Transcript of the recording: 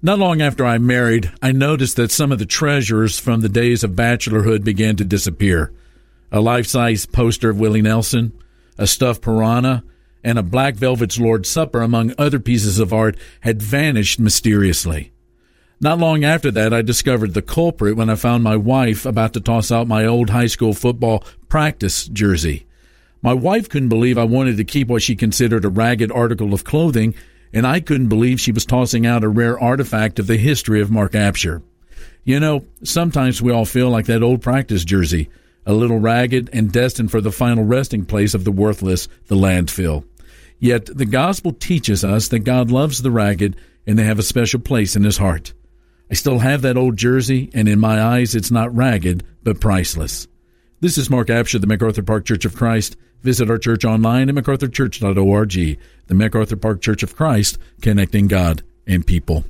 Not long after I married, I noticed that some of the treasures from the days of bachelorhood began to disappear. A life size poster of Willie Nelson, a stuffed piranha, and a black velvet's Lord's Supper, among other pieces of art, had vanished mysteriously. Not long after that, I discovered the culprit when I found my wife about to toss out my old high school football practice jersey. My wife couldn't believe I wanted to keep what she considered a ragged article of clothing and I couldn't believe she was tossing out a rare artifact of the history of Mark Absher. You know, sometimes we all feel like that old practice jersey, a little ragged and destined for the final resting place of the worthless, the landfill. Yet the gospel teaches us that God loves the ragged and they have a special place in his heart. I still have that old jersey, and in my eyes it's not ragged, but priceless. This is Mark Absher, the MacArthur Park Church of Christ. Visit our church online at macarthurchurch.org. The MacArthur Park Church of Christ, connecting God and people.